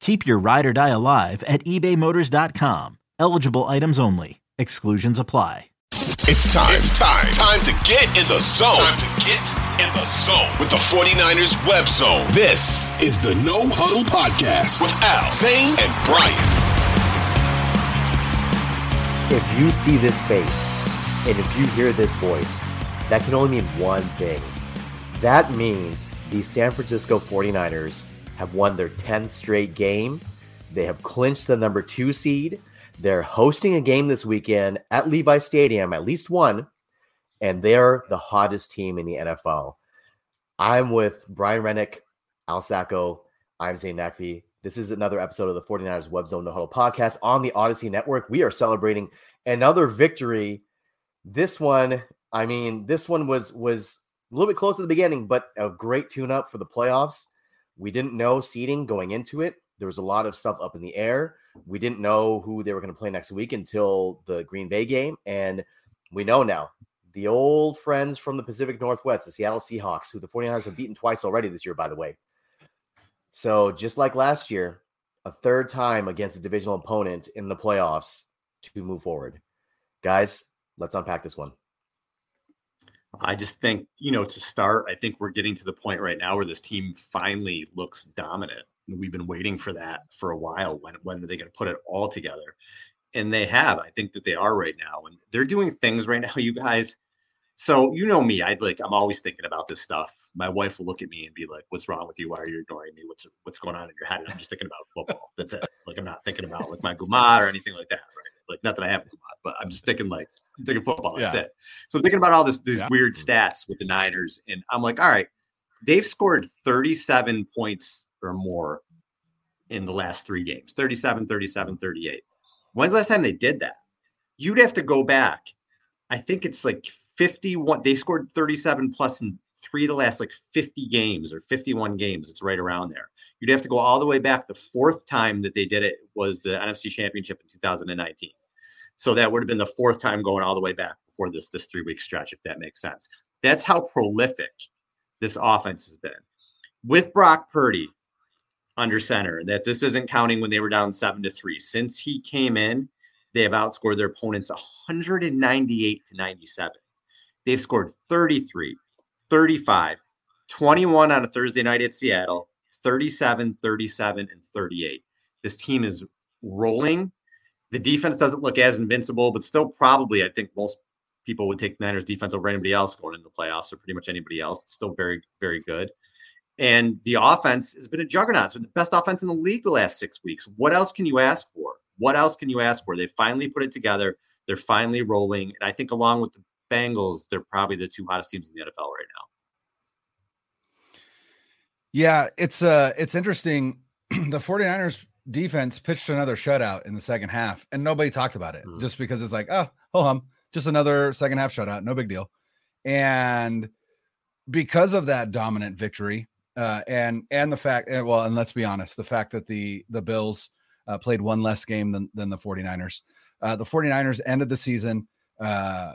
Keep your ride or die alive at ebaymotors.com. Eligible items only. Exclusions apply. It's time. It's time. Time to get in the zone. Time to get in the zone with the 49ers web zone. This is the No Huddle Podcast with Al, Zain, and Brian. If you see this face and if you hear this voice, that can only mean one thing. That means the San Francisco 49ers have won their 10th straight game. They have clinched the number two seed. They're hosting a game this weekend at Levi Stadium, at least one, and they're the hottest team in the NFL. I'm with Brian Renick, Al Sacco. I'm Zain Naqvi. This is another episode of the 49ers Web Zone No Huddle podcast on the Audacy Network. We are celebrating another victory. This one, I mean, this one was was a little bit close at the beginning, but a great tune up for the playoffs. We didn't know seeding going into it. There was a lot of stuff up in the air. We didn't know who they were going to play next week until the Green Bay game. And we know now the old friends from the Pacific Northwest, the Seattle Seahawks, who the 49ers have beaten twice already this year, by the way. So just like last year, a third time against a divisional opponent in the playoffs to move forward. Guys, let's unpack this one. I just think, you know, to start, I think we're getting to the point right now where this team finally looks dominant. We've been waiting for that for a while. When when are they going to put it all together? And they have. I think that they are right now, and they're doing things right now, you guys. So you know me, I like I'm always thinking about this stuff. My wife will look at me and be like, "What's wrong with you? Why are you ignoring me? What's what's going on in your head?" And I'm just thinking about football. That's it. Like I'm not thinking about like my guma or anything like that, right? Like not that I have guma, but I'm just thinking like I'm thinking football. That's yeah. it. So I'm thinking about all this these yeah. weird stats with the Niners, and I'm like, all right, they've scored 37 points or more in the last three games 37, 37, 38. When's the last time they did that? You'd have to go back. I think it's like 51. They scored 37 plus in three of the last like 50 games or 51 games. It's right around there. You'd have to go all the way back. The fourth time that they did it was the NFC Championship in 2019. So that would have been the fourth time going all the way back before this this three week stretch, if that makes sense. That's how prolific this offense has been. With Brock Purdy under center, that this isn't counting when they were down seven to three. Since he came in, they have outscored their opponents 198 to 97. They've scored 33, 35, 21 on a Thursday night at Seattle, 37, 37, and 38. This team is rolling the defense doesn't look as invincible, but still probably I think most people would take Niners defense over anybody else going into the playoffs or pretty much anybody else. It's still very, very good. And the offense has been a juggernaut. It's been the best offense in the league the last six weeks. What else can you ask for? What else can you ask for? They finally put it together. They're finally rolling. And I think along with the Bengals, they're probably the two hottest teams in the NFL right now. Yeah, it's uh it's interesting. the 49ers defense pitched another shutout in the second half, and nobody talked about it mm. just because it's like, oh, oh, hum, just another second half shutout, no big deal. And because of that dominant victory, uh, and and the fact, eh, well, and let's be honest, the fact that the the Bills uh, played one less game than than the 49ers, Uh, the 49ers ended the season uh,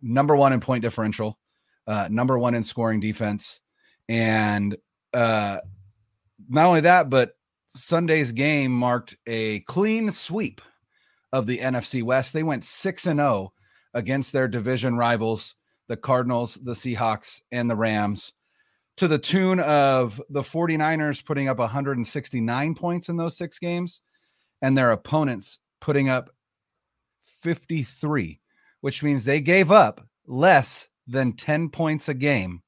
number one in point differential, uh, number one in scoring defense. And uh, not only that, but Sunday's game marked a clean sweep of the NFC West. They went 6 and 0 against their division rivals, the Cardinals, the Seahawks, and the Rams, to the tune of the 49ers putting up 169 points in those six games and their opponents putting up 53, which means they gave up less than 10 points a game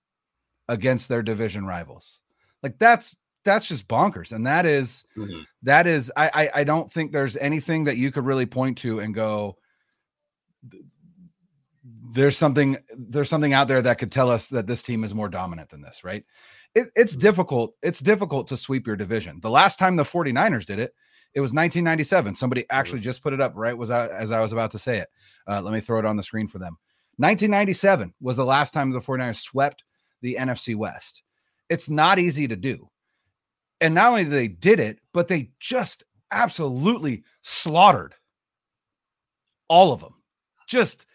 against their division rivals. Like that's that's just bonkers. And that is, mm-hmm. that is I, I I don't think there's anything that you could really point to and go there's something there's something out there that could tell us that this team is more dominant than this, right? It, it's mm-hmm. difficult. It's difficult to sweep your division. The last time the 49ers did it, it was 1997. Somebody actually just put it up right was I, as I was about to say it. Uh, let me throw it on the screen for them. 1997 was the last time the 49ers swept the NFC West. It's not easy to do. And not only they did it, but they just absolutely slaughtered all of them. Just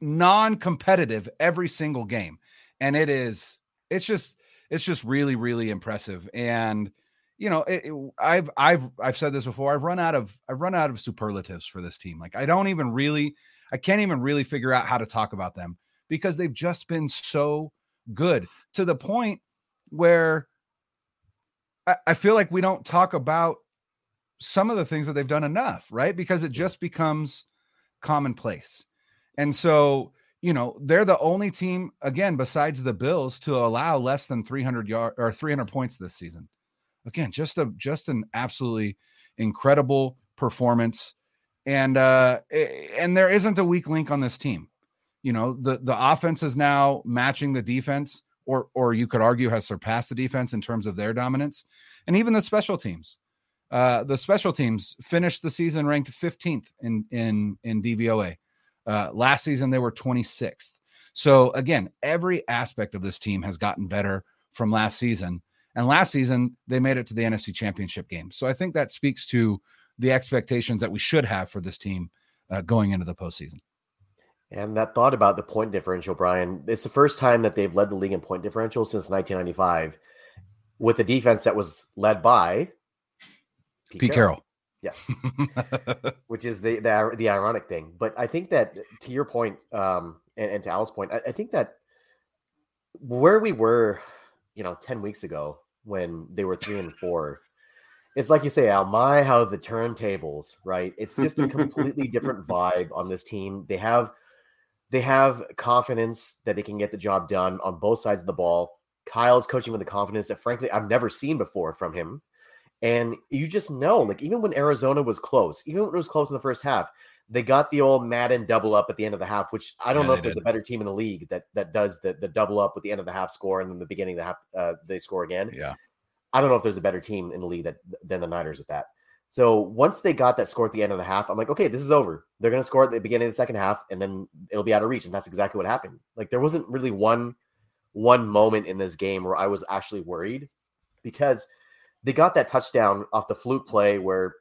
non-competitive every single game. And it is it's just it's just really really impressive and you know, it, it, I've I've I've said this before. I've run out of I've run out of superlatives for this team. Like I don't even really I can't even really figure out how to talk about them because they've just been so good to the point where I, I feel like we don't talk about some of the things that they've done enough, right? Because it just becomes commonplace. And so, you know, they're the only team again besides the Bills to allow less than 300 yard or 300 points this season again, just a just an absolutely incredible performance. And uh and there isn't a weak link on this team. You know, the the offense is now matching the defense or or you could argue has surpassed the defense in terms of their dominance. And even the special teams. Uh the special teams finished the season ranked 15th in in in DVOA. Uh last season they were 26th. So again, every aspect of this team has gotten better from last season. And last season, they made it to the NFC Championship game. So I think that speaks to the expectations that we should have for this team uh, going into the postseason. And that thought about the point differential, Brian, it's the first time that they've led the league in point differential since 1995 with a defense that was led by Pete, Pete Carroll. Carroll. Yes. Which is the, the, the ironic thing. But I think that to your point, um, and, and to Al's point, I, I think that where we were, you know, 10 weeks ago when they were three and four. It's like you say, Al, my how the turntables, right? It's just a completely different vibe on this team. They have they have confidence that they can get the job done on both sides of the ball. Kyle's coaching with the confidence that frankly I've never seen before from him. And you just know, like even when Arizona was close, even when it was close in the first half, they got the old Madden double up at the end of the half, which I don't yeah, know if there's did. a better team in the league that that does the the double up with the end of the half score and then the beginning of the half uh, they score again. Yeah, I don't know if there's a better team in the league that than the Niners at that. So once they got that score at the end of the half, I'm like, okay, this is over. They're going to score at the beginning of the second half, and then it'll be out of reach. And that's exactly what happened. Like there wasn't really one one moment in this game where I was actually worried because they got that touchdown off the fluke play where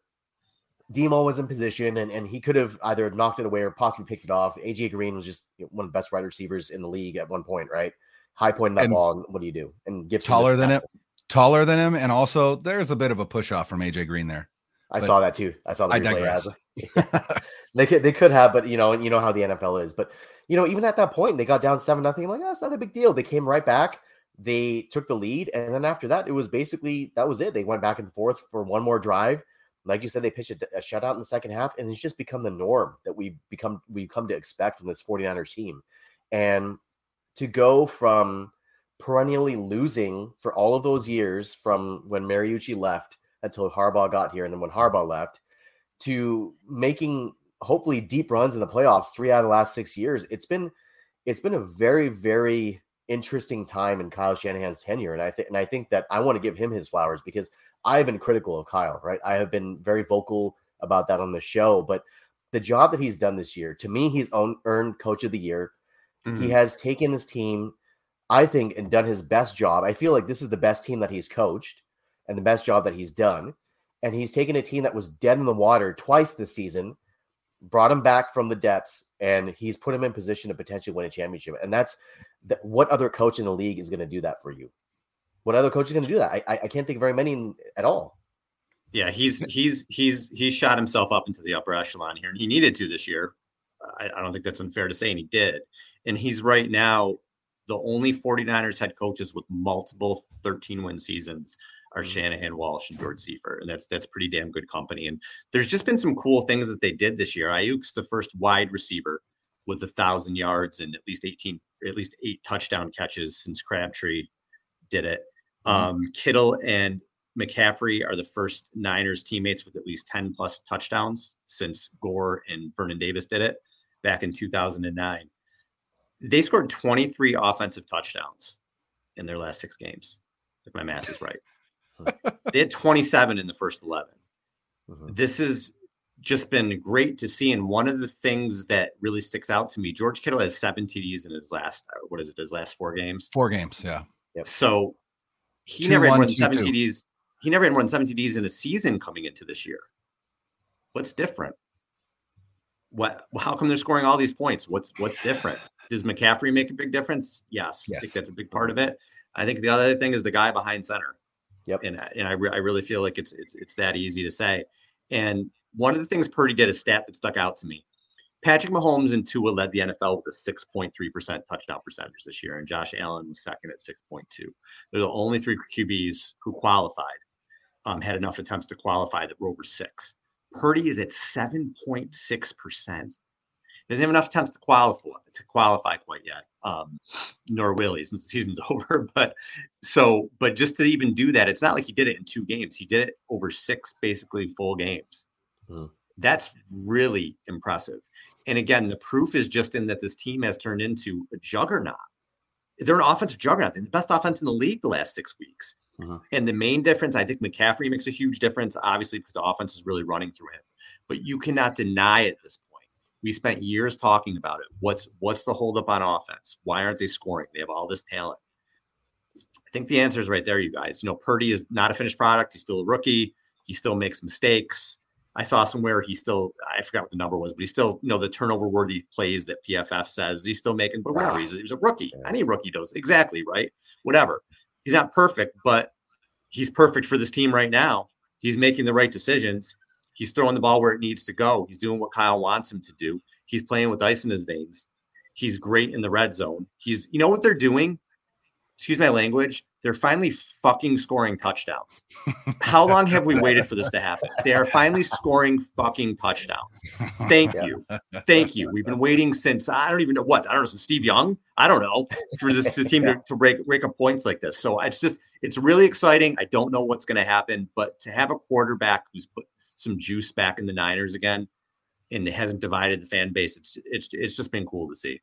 Demo was in position and, and he could have either knocked it away or possibly picked it off. AJ Green was just one of the best wide receivers in the league at one point, right? High point in that and ball, and what do you do? And Gibson taller than him, taller than him, and also there's a bit of a push off from AJ Green there. I saw that too. I saw the I digress. they could they could have, but you know, you know how the NFL is. But you know, even at that point, they got down seven nothing. Like, ah, oh, that's not a big deal. They came right back. They took the lead, and then after that, it was basically that was it. They went back and forth for one more drive like you said, they pitched a, a, shutout in the second half, and it's just become the norm that we become we come to expect from this 49ers team. And to go from perennially losing for all of those years from when Mariucci left until Harbaugh got here, and then when Harbaugh left, to making hopefully deep runs in the playoffs three out of the last six years, it's been it's been a very, very interesting time in Kyle Shanahan's tenure. And I think and I think that I want to give him his flowers because I have been critical of Kyle, right? I have been very vocal about that on the show, but the job that he's done this year, to me, he's own, earned coach of the year. Mm-hmm. He has taken his team, I think, and done his best job. I feel like this is the best team that he's coached and the best job that he's done. And he's taken a team that was dead in the water twice this season, brought him back from the depths, and he's put him in position to potentially win a championship. And that's th- what other coach in the league is going to do that for you? What other coach is going to do that? I, I, I can't think of very many at all. Yeah, he's he's he's he's shot himself up into the upper echelon here, and he needed to this year. I, I don't think that's unfair to say, and he did. And he's right now the only 49ers head coaches with multiple 13 win seasons are. Shanahan, Walsh, and George Seifert, and that's that's pretty damn good company. And there's just been some cool things that they did this year. Aiyuk's the first wide receiver with a thousand yards and at least 18, at least eight touchdown catches since Crabtree did it. Mm-hmm. Um, Kittle and McCaffrey are the first Niners teammates with at least 10 plus touchdowns since Gore and Vernon Davis did it back in 2009. They scored 23 offensive touchdowns in their last six games, if my math is right. they had 27 in the first 11. Mm-hmm. This has just been great to see. And one of the things that really sticks out to me, George Kittle has seven TDs in his last, uh, what is it, his last four games? Four games, yeah. Yep. So he two, never had more than seven two. TDs. He never had more than seven TDs in a season coming into this year. What's different? What? How come they're scoring all these points? What's What's different? Does McCaffrey make a big difference? Yes, yes. I think that's a big part of it. I think the other thing is the guy behind center. Yep. And and I, re- I really feel like it's it's it's that easy to say. And one of the things Purdy did, a stat that stuck out to me. Patrick Mahomes and Tua led the NFL with a 6.3% touchdown percentage this year, and Josh Allen was second at 6.2. They're the only three QBs who qualified, um, had enough attempts to qualify that were over six. Purdy is at 7.6% doesn't have enough attempts to qualify to qualify quite yet. Um, nor will he since the season's over. But so, but just to even do that, it's not like he did it in two games. He did it over six basically full games. Hmm. That's really impressive. And again, the proof is just in that this team has turned into a juggernaut. They're an offensive juggernaut. They're the best offense in the league the last six weeks. Uh-huh. And the main difference, I think McCaffrey makes a huge difference, obviously, because the offense is really running through him. But you cannot deny at this we spent years talking about it. What's what's the holdup on offense? Why aren't they scoring? They have all this talent. I think the answer is right there, you guys. You know, Purdy is not a finished product. He's still a rookie. He still makes mistakes. I saw somewhere he still I forgot what the number was, but he still, you know, the turnover worthy plays that PFF says he's still making, but whatever. He's, he's a rookie. Any rookie does exactly right. Whatever. He's not perfect, but he's perfect for this team right now. He's making the right decisions. He's throwing the ball where it needs to go. He's doing what Kyle wants him to do. He's playing with ice in his veins. He's great in the red zone. He's, you know what they're doing? Excuse my language. They're finally fucking scoring touchdowns. How long have we waited for this to happen? They are finally scoring fucking touchdowns. Thank you. Thank you. We've been waiting since I don't even know what. I don't know, since Steve Young. I don't know for this, team to, to break, break up points like this. So it's just, it's really exciting. I don't know what's going to happen, but to have a quarterback who's put some juice back in the Niners again, and it hasn't divided the fan base. It's it's it's just been cool to see.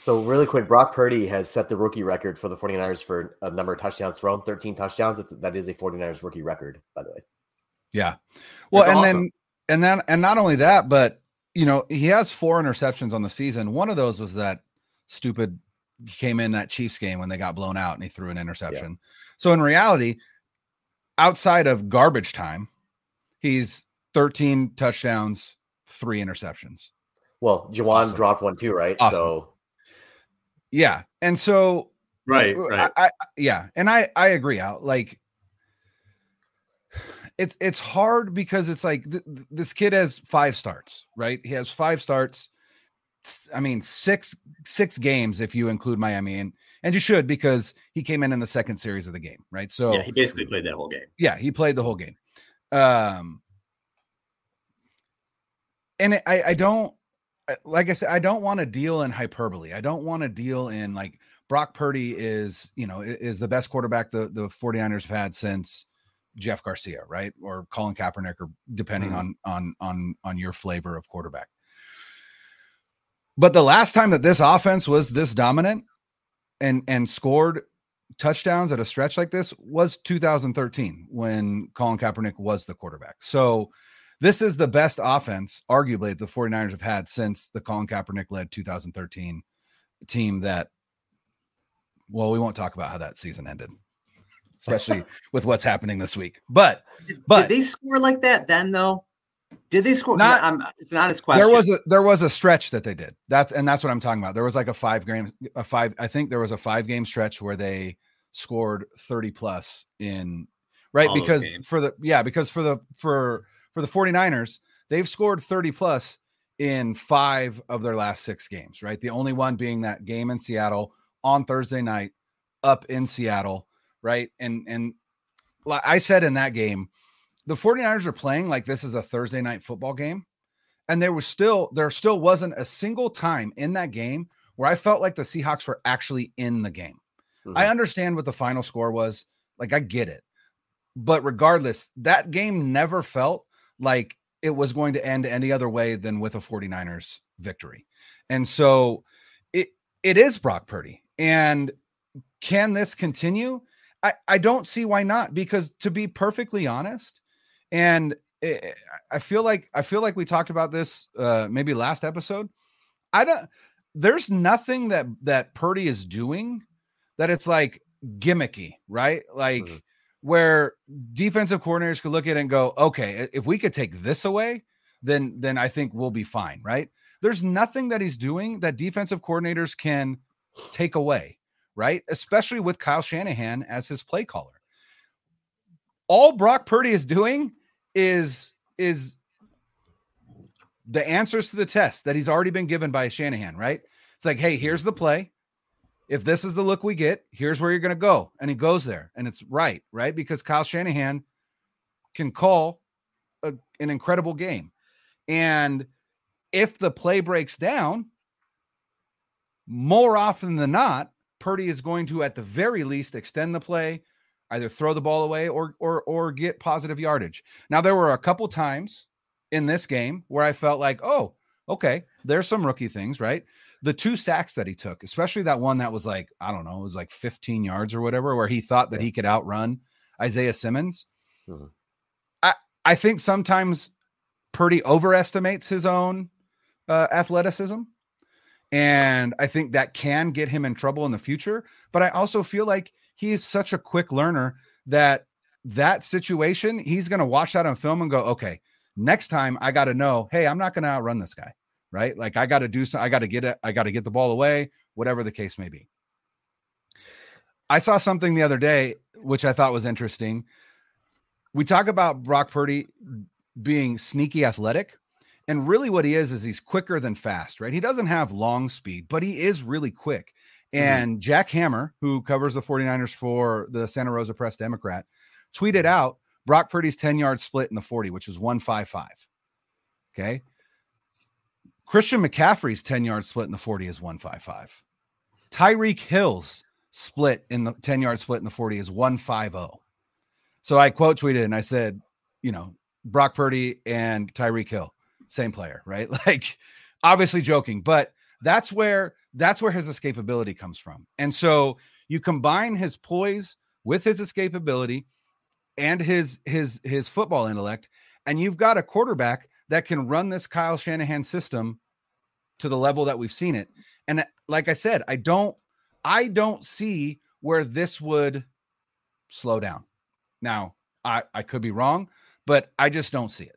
So really quick, Brock Purdy has set the rookie record for the 49ers for a number of touchdowns thrown, 13 touchdowns. That is a 49ers rookie record, by the way. Yeah. Well, That's and awesome. then and then and not only that, but you know, he has four interceptions on the season. One of those was that stupid he came in that Chiefs game when they got blown out and he threw an interception. Yeah. So in reality, outside of garbage time, He's 13 touchdowns, three interceptions. Well, Jauan awesome. dropped one too, right? Awesome. So yeah. And so right, right. I, I, yeah, and I I agree out. Like it's it's hard because it's like th- this kid has five starts, right? He has five starts. I mean, six six games if you include Miami, and and you should because he came in in the second series of the game, right? So yeah, he basically played that whole game. Yeah, he played the whole game. Um, and I, I don't, like I said, I don't want to deal in hyperbole. I don't want to deal in like Brock Purdy is, you know, is the best quarterback the, the 49ers have had since Jeff Garcia, right? Or Colin Kaepernick, or depending mm-hmm. on, on, on, on your flavor of quarterback. But the last time that this offense was this dominant and, and scored touchdowns at a stretch like this was 2013 when Colin Kaepernick was the quarterback. So this is the best offense, arguably, the 49ers have had since the Colin Kaepernick led 2013 team that, well, we won't talk about how that season ended, especially with what's happening this week. But, but did they score like that then, though? Did they score? Not- I'm, it's not his question. There was a there was a stretch that they did. That's and that's what I'm talking about. There was like a five game a five I think there was a five game stretch where they scored 30 plus in right All because for the yeah, because for the for for the 49ers, they've scored 30 plus in 5 of their last 6 games, right? The only one being that game in Seattle on Thursday night up in Seattle, right? And and like I said in that game, the 49ers are playing like this is a Thursday night football game. And there was still there still wasn't a single time in that game where I felt like the Seahawks were actually in the game. I Mhm. understand what the final score was. Like I get it. But regardless, that game never felt like it was going to end any other way than with a 49ers victory. And so it it is Brock Purdy. And can this continue? I, I don't see why not because to be perfectly honest, and I- I feel like I feel like we talked about this uh maybe last episode. I don't there's nothing that that Purdy is doing that it's like gimmicky, right? Like Mhm. where defensive coordinators could look at it and go, okay, if we could take this away, then then I think we'll be fine, right? There's nothing that he's doing that defensive coordinators can take away, right? Especially with Kyle Shanahan as his play caller. All Brock Purdy is doing is is the answers to the test that he's already been given by Shanahan, right? It's like, hey, here's the play. If this is the look we get, here's where you're going to go. And he goes there. And it's right, right? Because Kyle Shanahan can call a, an incredible game. And if the play breaks down, more often than not, Purdy is going to, at the very least, extend the play, either throw the ball away or or or get positive yardage. Now, there were a couple times in this game where I felt like, oh, okay, there's some rookie things, right? The two sacks that he took, especially that one that was like, I don't know, it was like 15 yards or whatever, where he thought that he could outrun Isaiah Simmons. Mhm. I I think sometimes Purdy overestimates his own uh, athleticism. And I think that can get him in trouble in the future. But I also feel like he is such a quick learner that that situation, he's going to watch that on film and go, okay, next time I got to know, hey, I'm not going to outrun this guy, right? Like I got to do some, I got to get it, I got to get the ball away, whatever the case may be. I saw something the other day, which I thought was interesting. We talk about Brock Purdy being sneaky athletic. And really, what he is, is he's quicker than fast, right? He doesn't have long speed, but he is really quick. Mm-hmm. And Jack Hammer, who covers the 49ers for the Santa Rosa Press Democrat, tweeted mm-hmm. out Brock Purdy's 10 yard split in the 40, which was 155. Okay. Christian McCaffrey's 10 yard split in the 40 is 155. Tyreek Hill's split in the 10 yard split in the 40 is 150. So I quote tweeted and I said, you know, Brock Purdy and Tyreek Hill, same player, right? Like obviously joking, but that's where that's where his escapability comes from. And so you combine his poise with his escapability and his his his football intellect and you've got a quarterback that can run this Kyle Shanahan system to the level that we've seen it. And like I said, I don't I don't see where this would slow down. Now, I I could be wrong, but I just don't see it.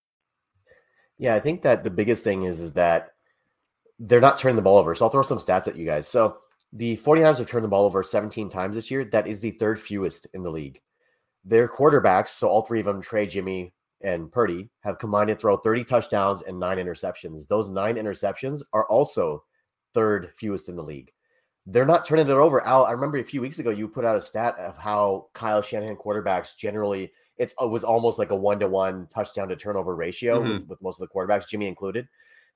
Yeah, I think that the biggest thing is is that they're not turning the ball over. So I'll throw some stats at you guys. So the 49ers have turned the ball over 17 times this year. That is the third fewest in the league. Their quarterbacks, so all three of them, Trey, Jimmy, and Purdy have combined to throw 30 touchdowns and nine interceptions. Those nine interceptions are also third fewest in the league. They're not turning it over. Al, I remember a few weeks ago you put out a stat of how Kyle Shanahan quarterbacks generally it's it was almost like a one to one touchdown to turnover ratio mm-hmm. with, with most of the quarterbacks, Jimmy included.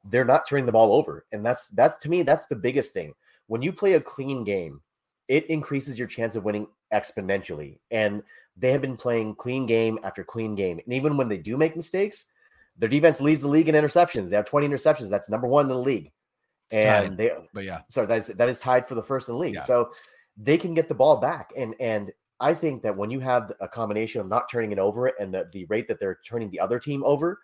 They're not turning the ball over, and that's that's to me that's the biggest thing. When you play a clean game, it increases your chance of winning exponentially. And they have been playing clean game after clean game. And even when they do make mistakes, their defense leads the league in interceptions. They have 20 interceptions. That's number one in the league. It's and tied, they, but yeah, sorry, that is that is tied for the first in the league. Yeah. So they can get the ball back. And and I think that when you have a combination of not turning it over and the, the rate that they're turning the other team over,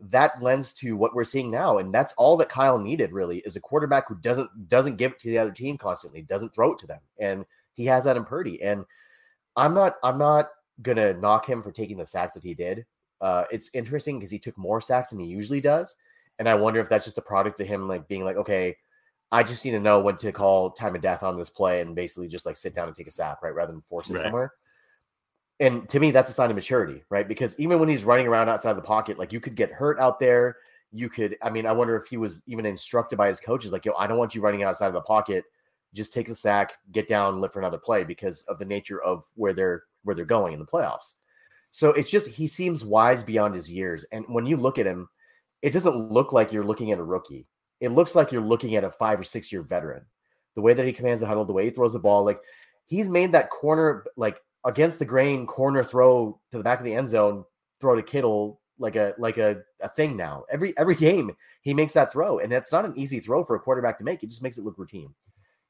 that lends to what we're seeing now. And that's all that Kyle needed really is a quarterback who doesn't doesn't give it to the other team constantly, doesn't throw it to them. And he has that in Purdy. And I'm not I'm not gonna knock him for taking the sacks that he did. Uh, it's interesting because he took more sacks than he usually does, and I wonder if that's just a product of him like being like, okay, I just need to know when to call time of death on this play and basically just like sit down and take a sack, right, rather than force it right. somewhere. And to me, that's a sign of maturity, right? Because even when he's running around outside the pocket, like you could get hurt out there. You could, I mean, I wonder if he was even instructed by his coaches, like, yo, I don't want you running outside of the pocket just take the sack, get down, live for another play because of the nature of where they're where they're going in the playoffs. So it's just he seems wise beyond his years. And when you look at him, it doesn't look like you're looking at a rookie. It looks like you're looking at a five or six year veteran. The way that he commands the huddle, the way he throws the ball, like he's made that corner, like against the grain corner throw to the back of the end zone, throw to Kittle like a like a, a thing now. Every every game he makes that throw, and that's not an easy throw for a quarterback to make. It just makes it look routine.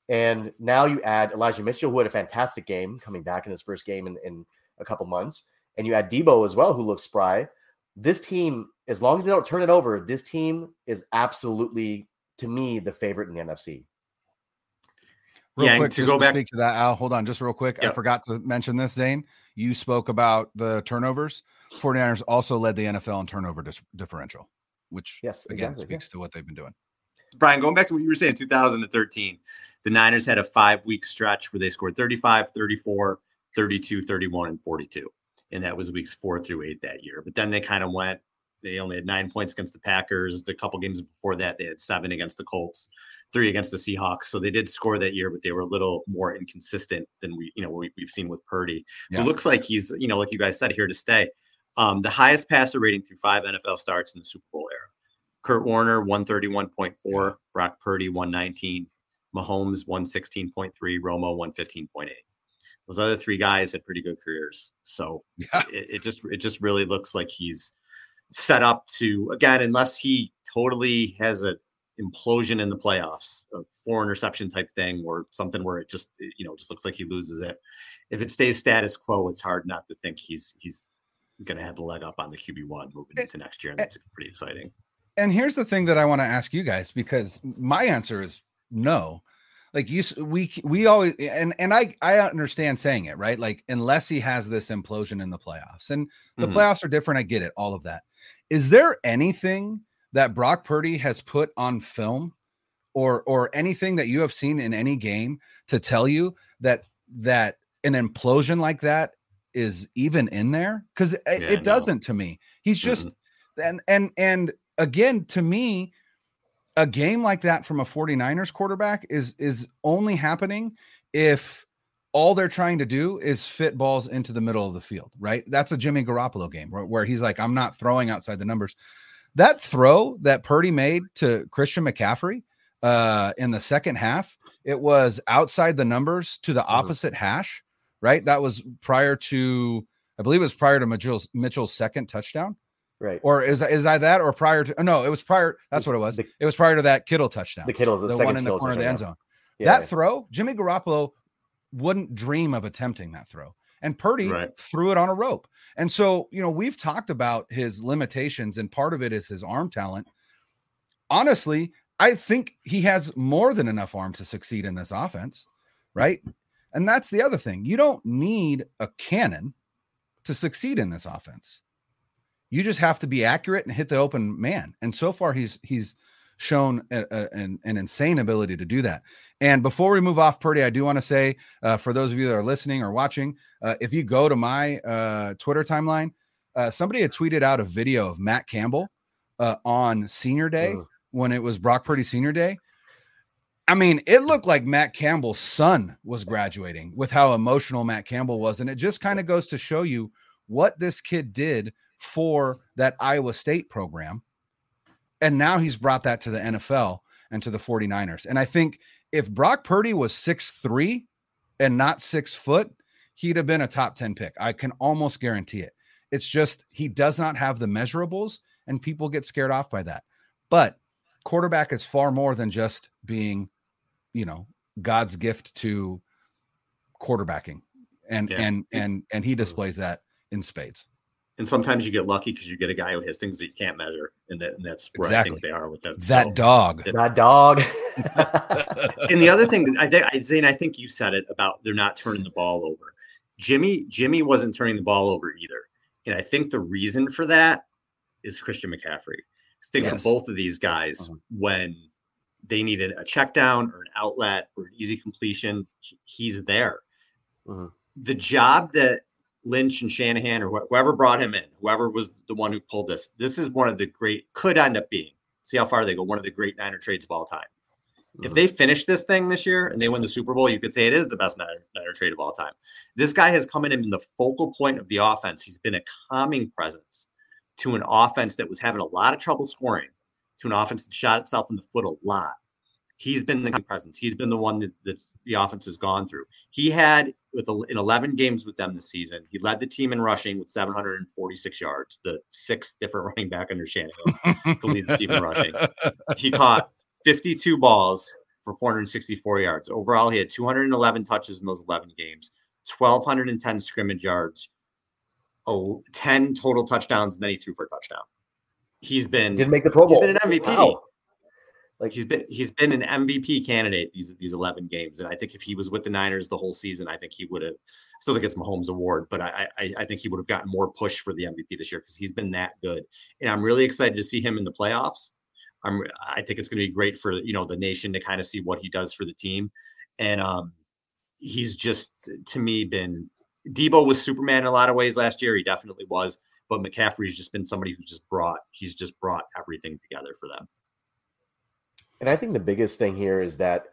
And now you add Elijah Mitchell, who had a fantastic game coming back in his first game in, in a couple months. And you add Deebo as well, who looks spry. This team, as long as they don't turn it over, this team is absolutely, to me, the favorite in the NFC. Real yeah, quick, to go back speak to that, Al. Hold on, just real quick. Yep. I forgot to mention this, Zain. You spoke about the turnovers. 49ers also led the NFL in turnover dis- differential, which yes, again exactly, speaks yeah. to what they've been doing. Brian, going back to what you were saying, 2013, the Niners had a five week stretch where they scored 35, 34, 32, 31, and 42. And that was weeks four through eight that year. But then they kind of went, they only had nine points against the Packers. The couple games before that, they had seven against the Colts, three against the Seahawks. So they did score that year, but they were a little more inconsistent than we, you know, we, have seen with Purdy. Yeah. It looks like he's, you know, like you guys said, here to stay. Um, the highest passer rating through five NFL starts in the Super Bowl era. Kurt Warner, 131.4, Brock Purdy, 119, Mahomes, 116.3, Romo, 115.8. Those other three guys had pretty good careers. So yeah. it, it just it just really looks like he's set up to again, unless he totally has a implosion in the playoffs, a four interception type thing, or something where it just you know just looks like he loses it. If it stays status quo, it's hard not to think he's he's going to have the leg up on the QB one moving eh, into next year, and that's pretty exciting and here's the thing that I want to ask you guys because my answer is no. Like you, we we always and and I I understand saying it right. Like unless he has this implosion in the playoffs, and the mm-hmm. playoffs are different. I get it, all of that. Is there anything that Brock Purdy has put on film, or or anything that you have seen in any game to tell you that that an implosion like that is even in there? Because it, yeah, it doesn't to me. He's just mm-hmm. and and and again, to me, a game like that from a 49ers quarterback is is only happening if all they're trying to do is fit balls into the middle of the field, right? That's a Jimmy Garoppolo game where, where he's like, I'm not throwing outside the numbers. That throw that Purdy made to Christian McCaffrey uh, in the second half, it was outside the numbers to the mm-hmm. opposite mm-hmm. hash, right? That was prior to, I believe it was prior to Mitchell's, Mitchell's second touchdown. Right. Or is is I that or prior to no, it was prior. That's what it was. The, it was prior to that Kittle touchdown. The Kittle, the, the one in the corner of the end zone. Yeah, that yeah. throw, Jimmy Garoppolo wouldn't dream of attempting that throw. And Purdy right. threw it on a rope. And so, you know, we've talked about his limitations, and part of it is his arm talent. Honestly, I think he has more than enough arm to succeed in this offense, right? And that's the other thing. You don't need a cannon to succeed in this offense. You just have to be accurate and hit the open man. And so far, he's he's shown a, a, an, an insane ability to do that. And before we move off Purdy, I do want to say uh, for those of you that are listening or watching, uh, if you go to my uh, Twitter timeline, Uh, somebody had tweeted out a video of Matt Campbell uh, on Senior Day when it was Brock Purdy Senior Day. I mean, it looked like Matt Campbell's son was graduating with how emotional Matt Campbell was. And it just kind of goes to show you what this kid did for that Iowa State program. And now he's brought that to the NFL and to the 49ers. And I think if Brock Purdy was six three and not six foot, he'd have been a top 10 pick. I can almost guarantee it. It's just he does not have the measurables, and people get scared off by that. But quarterback is far more than just being, you know, God's gift to quarterbacking. And yeah. and and and he displays that in spades and sometimes you get lucky because you get a guy who has things that you can't measure, and, that, and that's where exactly. I think they are with them. That so, dog, that dog. and the other thing, I think, Zain, I think you said it about they're not turning the ball over. Jimmy, Jimmy wasn't turning the ball over either, and I think the reason for that is Christian McCaffrey. I Think yes. for both of these guys uh-huh. when they needed a check down or an outlet or an easy completion, he's there. Uh-huh. The job that Lynch and Shanahan or wh- whoever brought him in, whoever was the one who pulled this, this is one of the great, could end up being, see how far they go, one of the great Niner trades of all time. Mm-hmm. If they finish this thing this year and they win the Super Bowl, you could say it is the best Niner, Niner trade of all time. This guy has come in in the focal point of the offense. He's been a calming presence to an offense that was having a lot of trouble scoring, to an offense that shot itself in the foot a lot he's been the presence. He's been the one that the offense has gone through. He had with in 11 games with them this season. He led the team in rushing with 746 yards, the sixth different running back under Shanahan to lead the team in rushing. He caught 52 balls for 464 yards. Overall, he had 211 touches in those 11 games, 1,210 scrimmage yards, 10 total touchdowns, and then he threw for a touchdown. He's been didn't make the Pro Bowl. He's been an MVP. Wow. Like he's been he's been an MVP candidate these these 11 games, and I think if he was with the Niners the whole season, I think he would have. Still think it's Mahomes' award, but I, I I think he would have gotten more push for the MVP this year because he's been that good, and I'm really excited to see him in the playoffs. I'm I think it's going to be great for you know the nation to kind of see what he does for the team, and um, he's just to me been Deebo was Superman in a lot of ways last year. He definitely was, but McCaffrey's just been somebody who's just brought he's just brought everything together for them. And I think the biggest thing here is that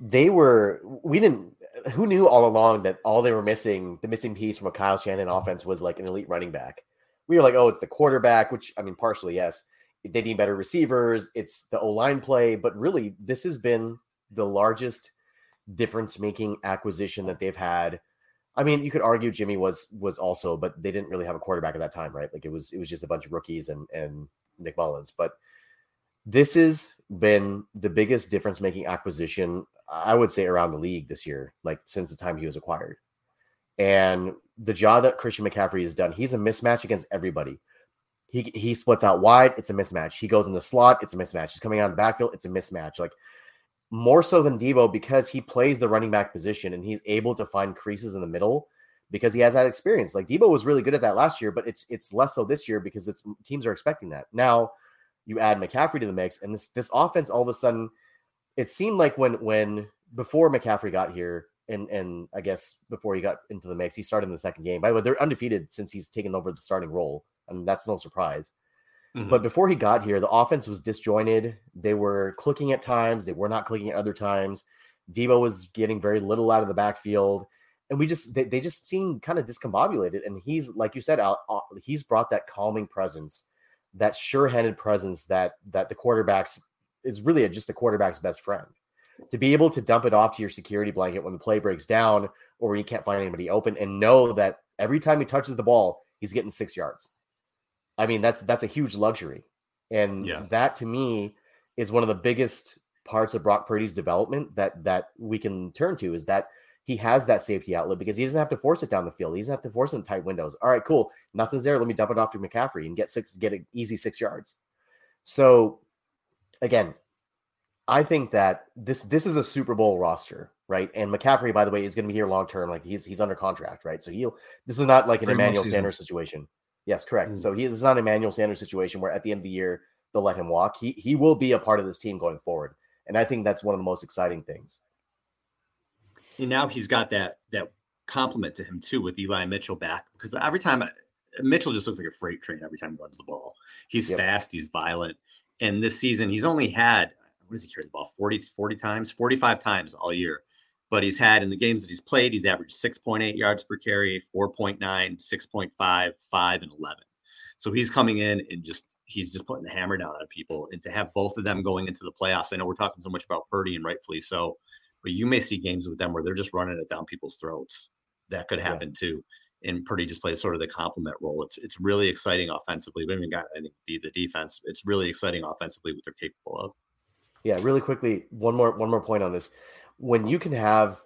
they were we didn't who knew all along that all they were missing, the missing piece from a Kyle Shannon offense was like an elite running back. We were like, oh, it's the quarterback, which I mean, partially, yes. They need better receivers, it's the O line play, but really, this has been the largest difference making acquisition that they've had. I mean, you could argue Jimmy was was also, but they didn't really have a quarterback at that time, right? Like it was it was just a bunch of rookies and and Nick Mullens. But this has been the biggest difference making acquisition, I would say, around the league this year, like since the time he was acquired. And the job that Christian McCaffrey has done, he's a mismatch against everybody. He he splits out wide, it's a mismatch. He goes in the slot, it's a mismatch. He's coming out of the backfield, it's a mismatch. Like more so than Deebo because he plays the running back position and he's able to find creases in the middle because he has that experience. Like Deebo was really good at that last year, but it's it's less so this year because it's teams are expecting that. Now you add McCaffrey to the mix, and this this offense all of a sudden, it seemed like when when before McCaffrey got here, and and I guess before he got into the mix, he started in the second game. By the way, they're undefeated since he's taken over the starting role, and that's no surprise. Mm-hmm. But before he got here, the offense was disjointed. They were clicking at times, they were not clicking at other times. Deebo was getting very little out of the backfield. And we just they, they just seemed kind of discombobulated. And he's like you said, Al, uh, he's brought that calming presence that sure-handed presence that that the quarterbacks is really just the quarterback's best friend. To be able to dump it off to your security blanket when the play breaks down or when you can't find anybody open, and know that every time he touches the ball, he's getting six yards. I mean, that's that's a huge luxury, and yeah. that to me is one of the biggest parts of Brock Purdy's development that that we can turn to is that he has that safety outlet because he doesn't have to force it down the field. He doesn't have to force in tight windows. All right, cool. Nothing's there. Let me dump it off to McCaffrey and get six, get an easy six yards. So again, I think that this this is a Super Bowl roster, right? And McCaffrey, by the way, is going to be here long term. Like he's he's under contract, right? So he'll this is not like an Emmanuel Sanders situation. Yes, correct. Mm. So he this is not an Emmanuel Sanders situation where at the end of the year they'll let him walk. He he will be a part of this team going forward. And I think that's one of the most exciting things and now he's got that that compliment to him too with Eli Mitchell back because every time Mitchell just looks like a freight train every time he runs the ball. He's Yep. fast, he's violent. And this season, he's only had, what does he carry the ball? 40, 40 times, 45 times all year. But he's had in the games that he's played, he's averaged 6.8 yards per carry, 4.9, 6.5, 5, and 11. So he's coming in and just he's just putting the hammer down on people. And to have both of them going into the playoffs, I know we're talking so much about Purdy and rightfully so, but you may see games with them where they're just running it down people's throats. That could happen too. And Purdy just plays sort of the complement role. It's it's really exciting offensively. We haven't even got I think the, the defense. It's really exciting offensively what they're capable of. Yeah, really quickly, one more one more point on this. When you can have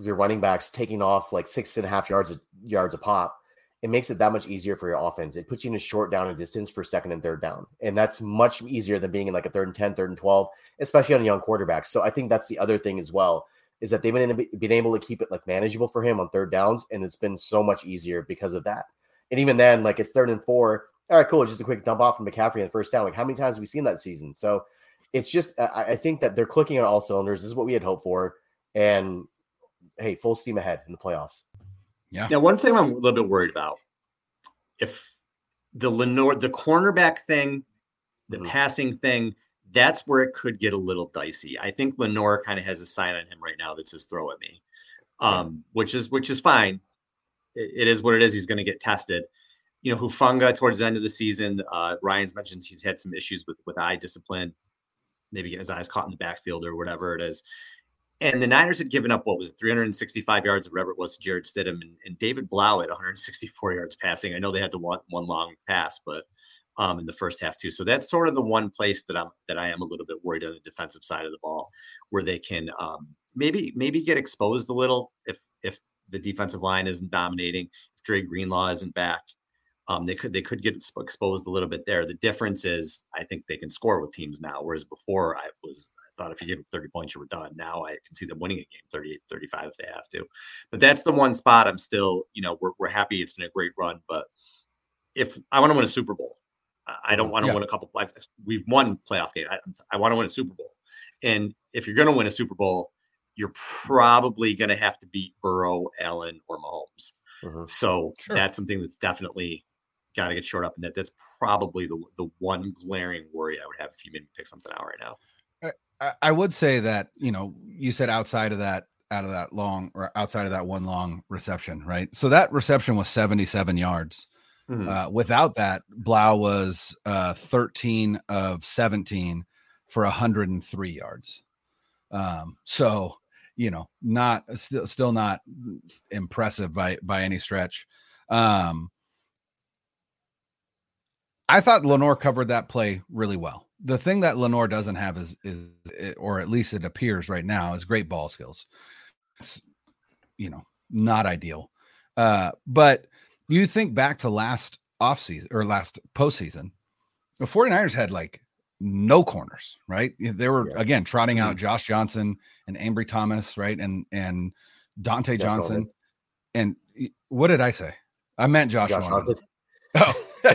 your running backs taking off like six and a half yards a, yards a pop, it makes it that much easier for your offense. It puts you in a short down and distance for second and third down, and that's much easier than being in like a third and 10, third and twelve, especially on a young quarterback. So I think that's the other thing as well is that they've been been able to keep it like manageable for him on third downs, and it's been so much easier because of that. And even then, like it's third and four. All right, cool. Just a quick dump off from McCaffrey in the first down. Like how many times have we seen that season? So it's just I, I think that they're clicking on all cylinders. This is what we had hoped for, and hey, full steam ahead in the playoffs. Yeah. Now, one thing I'm a little bit worried about if the Lenoir, the cornerback thing, the Mhm. passing thing, that's where it could get a little dicey. I think Lenoir kind of has a sign on him right now that says throw at me. Um, which is which is fine. It, it is what it is. He's going to get tested. You know, Hufanga towards the end of the season, uh, Ryans mentioned he's had some issues with with eye discipline, maybe getting his eyes caught in the backfield or whatever it is. And the Niners had given up what was it, 365 yards of whatever it was to Jarrett Stidham and, and David Blau at 164 yards passing. I know they had the one one long pass, but um, in the first half too. So that's sort of the one place that I'm that I am a little bit worried on the defensive side of the ball, where they can um, maybe maybe get exposed a little if if the defensive line isn't dominating, if Dre Greenlaw isn't back. Um, they could they could get exposed a little bit there. The difference is I think they can score with teams now, whereas before I was thought if you give them 30 points you were done. Now I can see them winning a game 38 35 if they have to. But that's the one spot I'm still, you know, we're we're happy it's been a great run, but if I want to win a Super Bowl, I- don't want to Yeah. win a couple. I've, we've won playoff game. I, I want to win a Super Bowl, and if you're going to win a Super Bowl, you're probably going to have to beat Burrow, Allen, or Mahomes. Mhm. So Sure. that's something that's definitely got to get short up, and that that's probably the the one glaring worry I would have if you made me pick something out right now. I, I would say that you know you said outside of that out of that long or outside of that one long reception right so that reception was 77 yards Mhm. uh, without that blau was uh, 13 of 17 for 103 yards um, so you know not still still not impressive by by any stretch um, I thought Lenoir covered that play really well. The thing that Lenoir doesn't have is is or at least it appears right now is great ball skills. It's you know not ideal. Uh, but you think back to last offseason or last postseason, the 49ers had like no corners, right? They were Yeah. again trotting out Josh Johnson and Ambry Thomas, right? And and Dontae Josh Johnson. Norman. And what did I say? I meant Josh, Josh Norman. Johnson. Oh,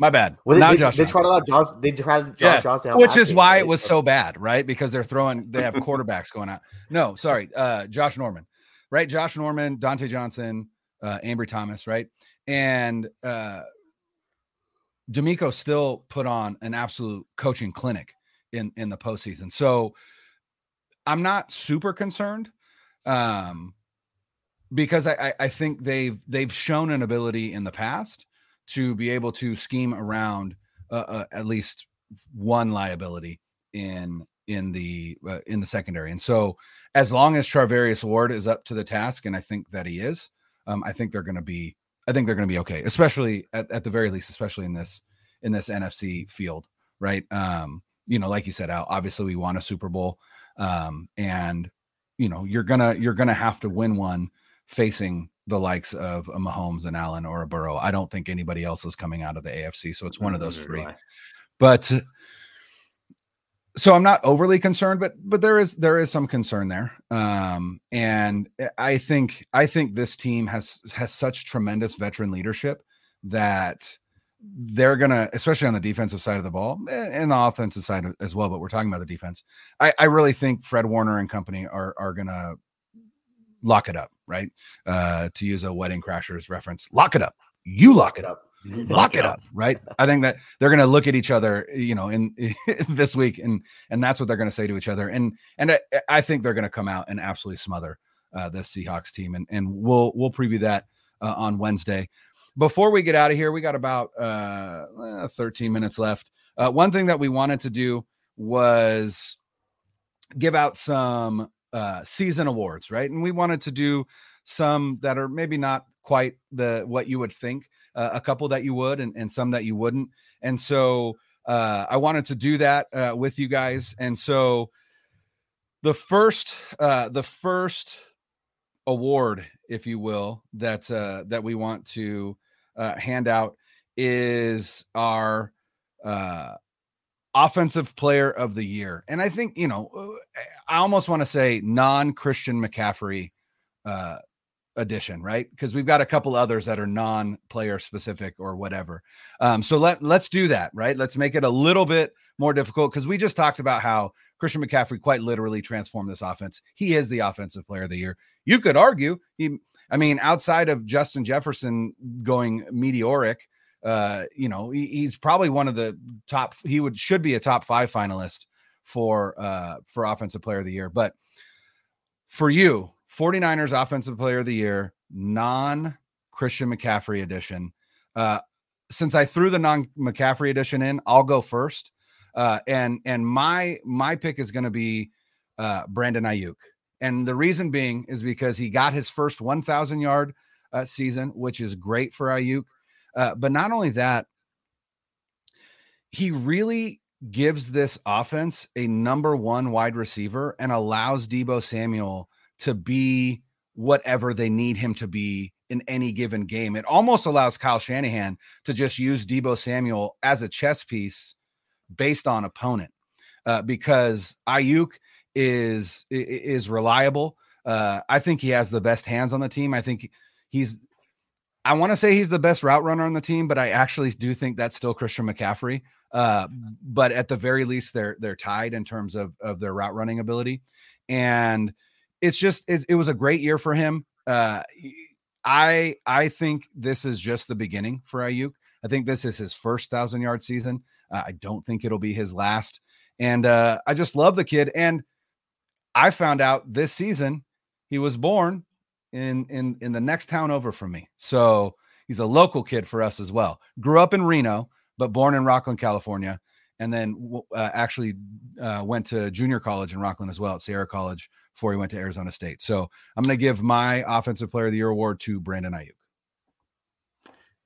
my bad. Well, they, Not they, Josh they tried out Johnson. They tried Josh Yes, Johnson, which is why it was so bad, right? Because they're throwing, they have quarterbacks going out. No, sorry, uh, Josh Norman, right? Josh Norman, Dontae Johnson, uh, Ambry Thomas, right? And uh, DeMeco still put on an absolute coaching clinic in in the postseason. So I'm not super concerned. Um, because I, I, I think they've they've shown an ability in the past to be able to scheme around uh, uh, at least one liability in in the uh, in the secondary. And so, as long as Charvarius Ward is up to the task, and I think that he is, um, I think they're going to be. I think they're going to be okay, especially at, at the very least, especially in this in this NFC field, right? Um, you know, like you said. Obviously, we want a Super Bowl, um, and you know, you're gonna you're gonna have to win one facing the likes of a Mahomes and Allen or a Burrow. I don't think anybody else is coming out of the AFC, so it's one of those three. But so i'm not overly concerned but but there is there is some concern there. Um and i think i think this team has has such tremendous veteran leadership that they're gonna especially on the defensive side of the ball eh, and the offensive side as well but we're talking about the defense. I i really think fred warner and company are are gonna lock it up right uh to use a wedding crashers reference lock it up you lock it up lock it up, right? I think that they're going to look at each other, you know, in, this week, and and that's what they're going to say to each other, and and I, I think they're going to come out and absolutely smother uh, this Seahawks team, and and we'll we'll preview that uh, on Wednesday. Before we get out of here, we got about uh, 13 minutes left. Uh, one thing that we wanted to do was give out some uh, season awards, right? And we wanted to do some that are maybe not quite the what you would think, uh, a couple that you would, and, and some that you wouldn't. And so uh, I wanted to do that uh, with you guys. And so the first, uh, the first award, if you will, that uh, that we want to uh, hand out is our uh, offensive player of the year. And I think, you know, uh, I almost want to say non Christian McCaffrey uh, edition, right? Because we've got a couple others that are non player specific or whatever. Um, so let, let's do that, right? Let's make it a little bit more difficult because we just talked about how Christian McCaffrey quite literally transformed this offense. He is the offensive player of the year. You could argue he, I mean, outside of Justin Jefferson going meteoric, uh, you know, he, he's probably one of the top. He would should be a top five finalist for uh for offensive player of the year. But for you, 49ers offensive player of the year, non Christian McCaffrey edition. Uh, since I threw the non McCaffrey edition in, I'll go first. Uh, and and my my pick is going to be uh, Brandon Aiyuk, And the reason being is because he got his first 1,000 yard uh, season, which is great for Aiyuk. Uh, but not only that, he really gives this offense a number one wide receiver and allows Deebo Samuel to be whatever they need him to be in any given game. It almost allows Kyle Shanahan to just use Deebo Samuel as a chess piece based on opponent uh, because Aiyuk is is reliable. Uh, I think he has the best hands on the team. I think he's I want to say he's the best route runner on the team, but I actually do think that's still Christian McCaffrey. Uh, but at the very least, they're they're tied in terms of of their route running ability, and it's just it, it was a great year for him. Uh, I I think this is just the beginning for Aiyuk. I think this is his first thousand yard season. Uh, I don't think it'll be his last, and uh, I just love the kid. And I found out this season he was born in in in the next town over from me. So he's a local kid for us as well. Grew up in Reno, but born in Rocklin, California, and then uh, actually uh, went to junior college in Rocklin as well at Sierra College before he went to Arizona State. So I'm going to give my Offensive Player of the Year award to Brandon Aiyuk.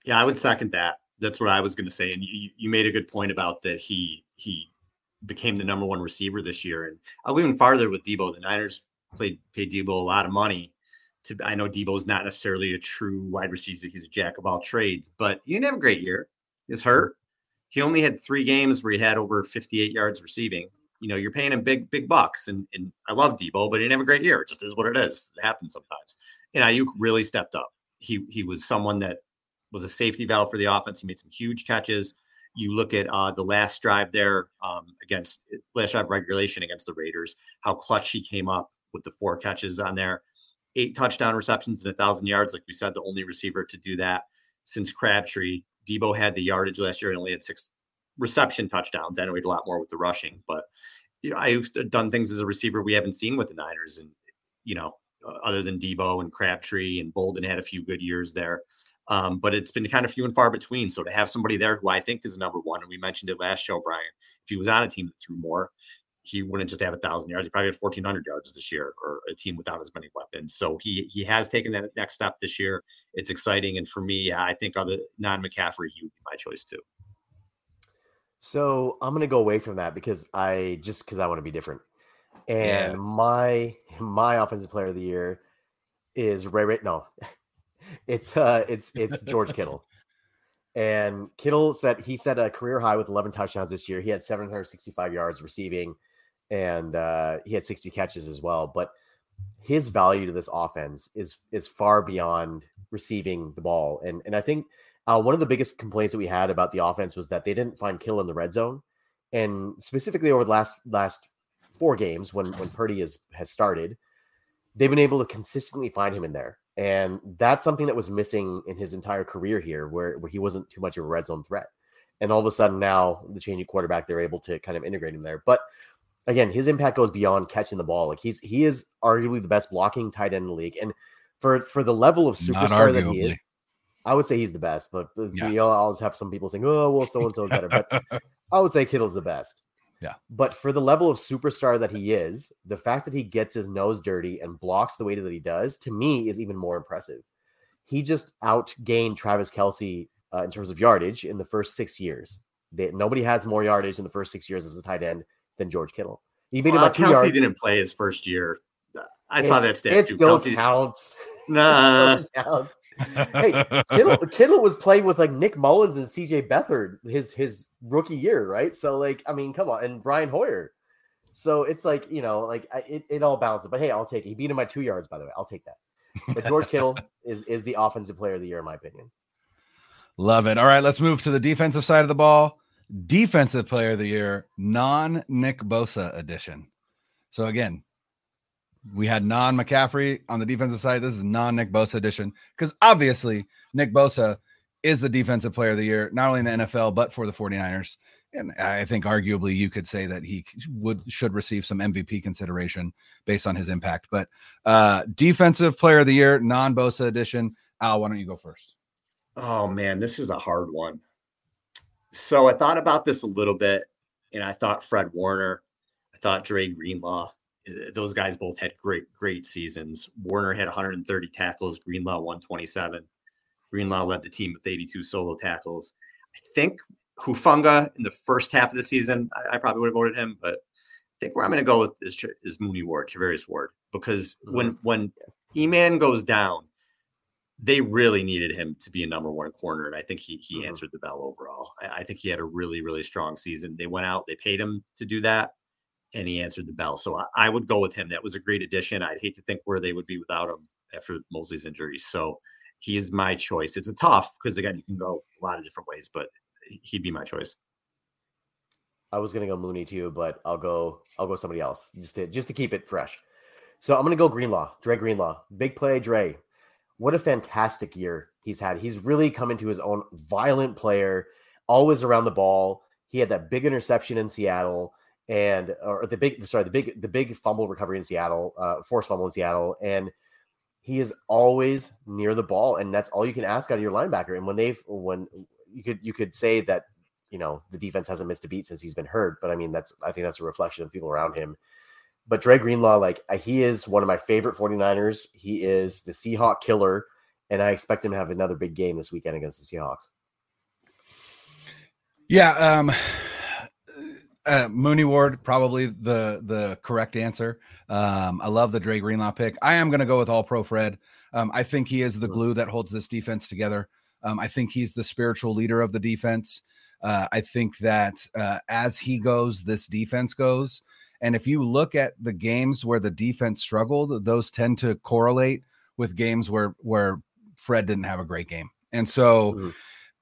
Yeah, I would second that. That's what I was going to say, and you, you made a good point about that. He he became the number one receiver this year, and I'll go even farther with Deebo. The Niners played paid Deebo a lot of money to I know Deebo's not necessarily a true wide receiver. He's a jack of all trades, but he didn't have a great year. He's hurt. He only had three games where he had over 58 yards receiving. You know, you're paying him big, big bucks. And and I love Deebo, but he didn't have a great year. It just is what it is. It happens sometimes. And Aiyuk really stepped up. He he was someone that was a safety valve for the offense. He made some huge catches. You look at uh, the last drive there um, against last drive regulation against the Raiders, how clutch he came up with the four catches on there eight touchdown receptions and a thousand yards. Like we said, the only receiver to do that since Crabtree. Deebo had the yardage last year and only had six reception touchdowns. I know he had a lot more with the rushing, but you know, I've done things as a receiver we haven't seen with the Niners, and you know, uh, other than Deebo and Crabtree and Boldin had a few good years there. Um, but it's been kind of few and far between. So to have somebody there who I think is number one, and we mentioned it last show, Brian, if he was on a team that threw more, he wouldn't just have a thousand yards. He probably had fourteen hundred yards this year, or a team without as many weapons. So he he has taken that next step this year. It's exciting, and for me, I think other non McCaffrey, he would be my choice too. So I'm gonna go away from that because I just because I want to be different. And yeah. my my offensive player of the year is Ray Ray. No, it's uh it's it's George Kittle. And Kittle said he set a career high with 11 touchdowns this year. He had 765 yards receiving and uh, he had 60 catches as well. But his value to this offense is is far beyond receiving the ball. And and I think uh, one of the biggest complaints that we had about the offense was that they didn't find Kill in the red zone, and specifically over the last last four games when when Purdy is has started, they've been able to consistently find him in there. And that's something that was missing in his entire career here, where, where he wasn't too much of a red zone threat. And all of a sudden now the changing quarterback, they're able to kind of integrate him there. But again, his impact goes beyond catching the ball. Like he's he is arguably the best blocking tight end in the league. And for for the level of superstar that he is, I would say he's the best. But, yeah. you know, always have some people saying, "Oh, well, so and so is better." But I would say Kittle's the best. Yeah. But for the level of superstar that he is, the fact that he gets his nose dirty and blocks the way that he does, to me, is even more impressive. He just outgained Travis Kelce uh, in terms of yardage in the first six years. They, nobody has more yardage in the first six years as a tight end than George Kittle. He beat well, him by two Kelce yards. didn't play his first year. I it's, saw that stat it too. Still Kelce, counts. Nah. Still counts hey, Kittle, Kittle was playing with like Nick Mullens and CJ Beathard his his rookie year, right? So like, I mean, come on, and Brian Hoyer. So it's like you know, like it, it all balances. But hey, I'll take it. He beat him by two yards, by the way. I'll take that. But George Kittle is is the offensive player of the year, in my opinion. Love it. All right, let's move to the defensive side of the ball. Defensive player of the year, non Nick Bosa edition. So again, we had non McCaffrey on the defensive side. This is non Nick Bosa edition because obviously Nick Bosa is the defensive player of the year, not only in the NFL, but for the 49ers. And I think arguably you could say that he would should receive some MVP consideration based on his impact. But uh defensive player of the year, non Bosa edition. Al, why don't you go first? Oh man, this is a hard one. So I thought about this a little bit, and I thought Fred Warner, I thought Dre Greenlaw, uh, those guys both had great, great seasons. Warner had 130 tackles, Greenlaw 127. Greenlaw led the team with 82 solo tackles. I think Hufanga in the first half of the season, I, I probably would have voted him, but I think where I'm going to go with is, is Mooney Ward, Charvarius Ward, because mm-hmm. when when Eman goes down, they really needed him to be a number one corner, and I think he he mm-hmm. answered the bell overall. I, I think he had a really really strong season. They went out, they paid him to do that and he answered the bell. So I, I, would go with him. That was a great addition. I'd hate to think where they would be without him after Moseley's injury. So he's my choice. It's a tough because again, you can go a lot of different ways, but he'd be my choice. I was gonna go Mooney too, but I'll go I'll go somebody else just to just to keep it fresh. So I'm gonna go Greenlaw, Dre Greenlaw. Big play, Dre. What a fantastic year he's had. He's really come into his own violent player, always around the ball. He had that big interception in Seattle and or the big sorry the big the big fumble recovery in Seattle, uh, forced fumble in Seattle, and he is always near the ball, and that's all you can ask out of your linebacker. And when they've when you could you could say that you know the defense hasn't missed a beat since he's been hurt, but I mean that's I think that's a reflection of people around him. But Dre Greenlaw, like uh, he is one of my favorite 49ers. He is the Seahawk killer, and I expect him to have another big game this weekend against the Seahawks. Yeah, um, uh, Mooney Ward, probably the the correct answer. Um, I love the Dre Greenlaw pick. I am going to go with All Pro Fred. Um, I think he is the glue that holds this defense together. Um, I think he's the spiritual leader of the defense. Uh, I think that uh, as he goes, this defense goes. And if you look at the games where the defense struggled, those tend to correlate with games where where Fred didn't have a great game. And so, mm-hmm.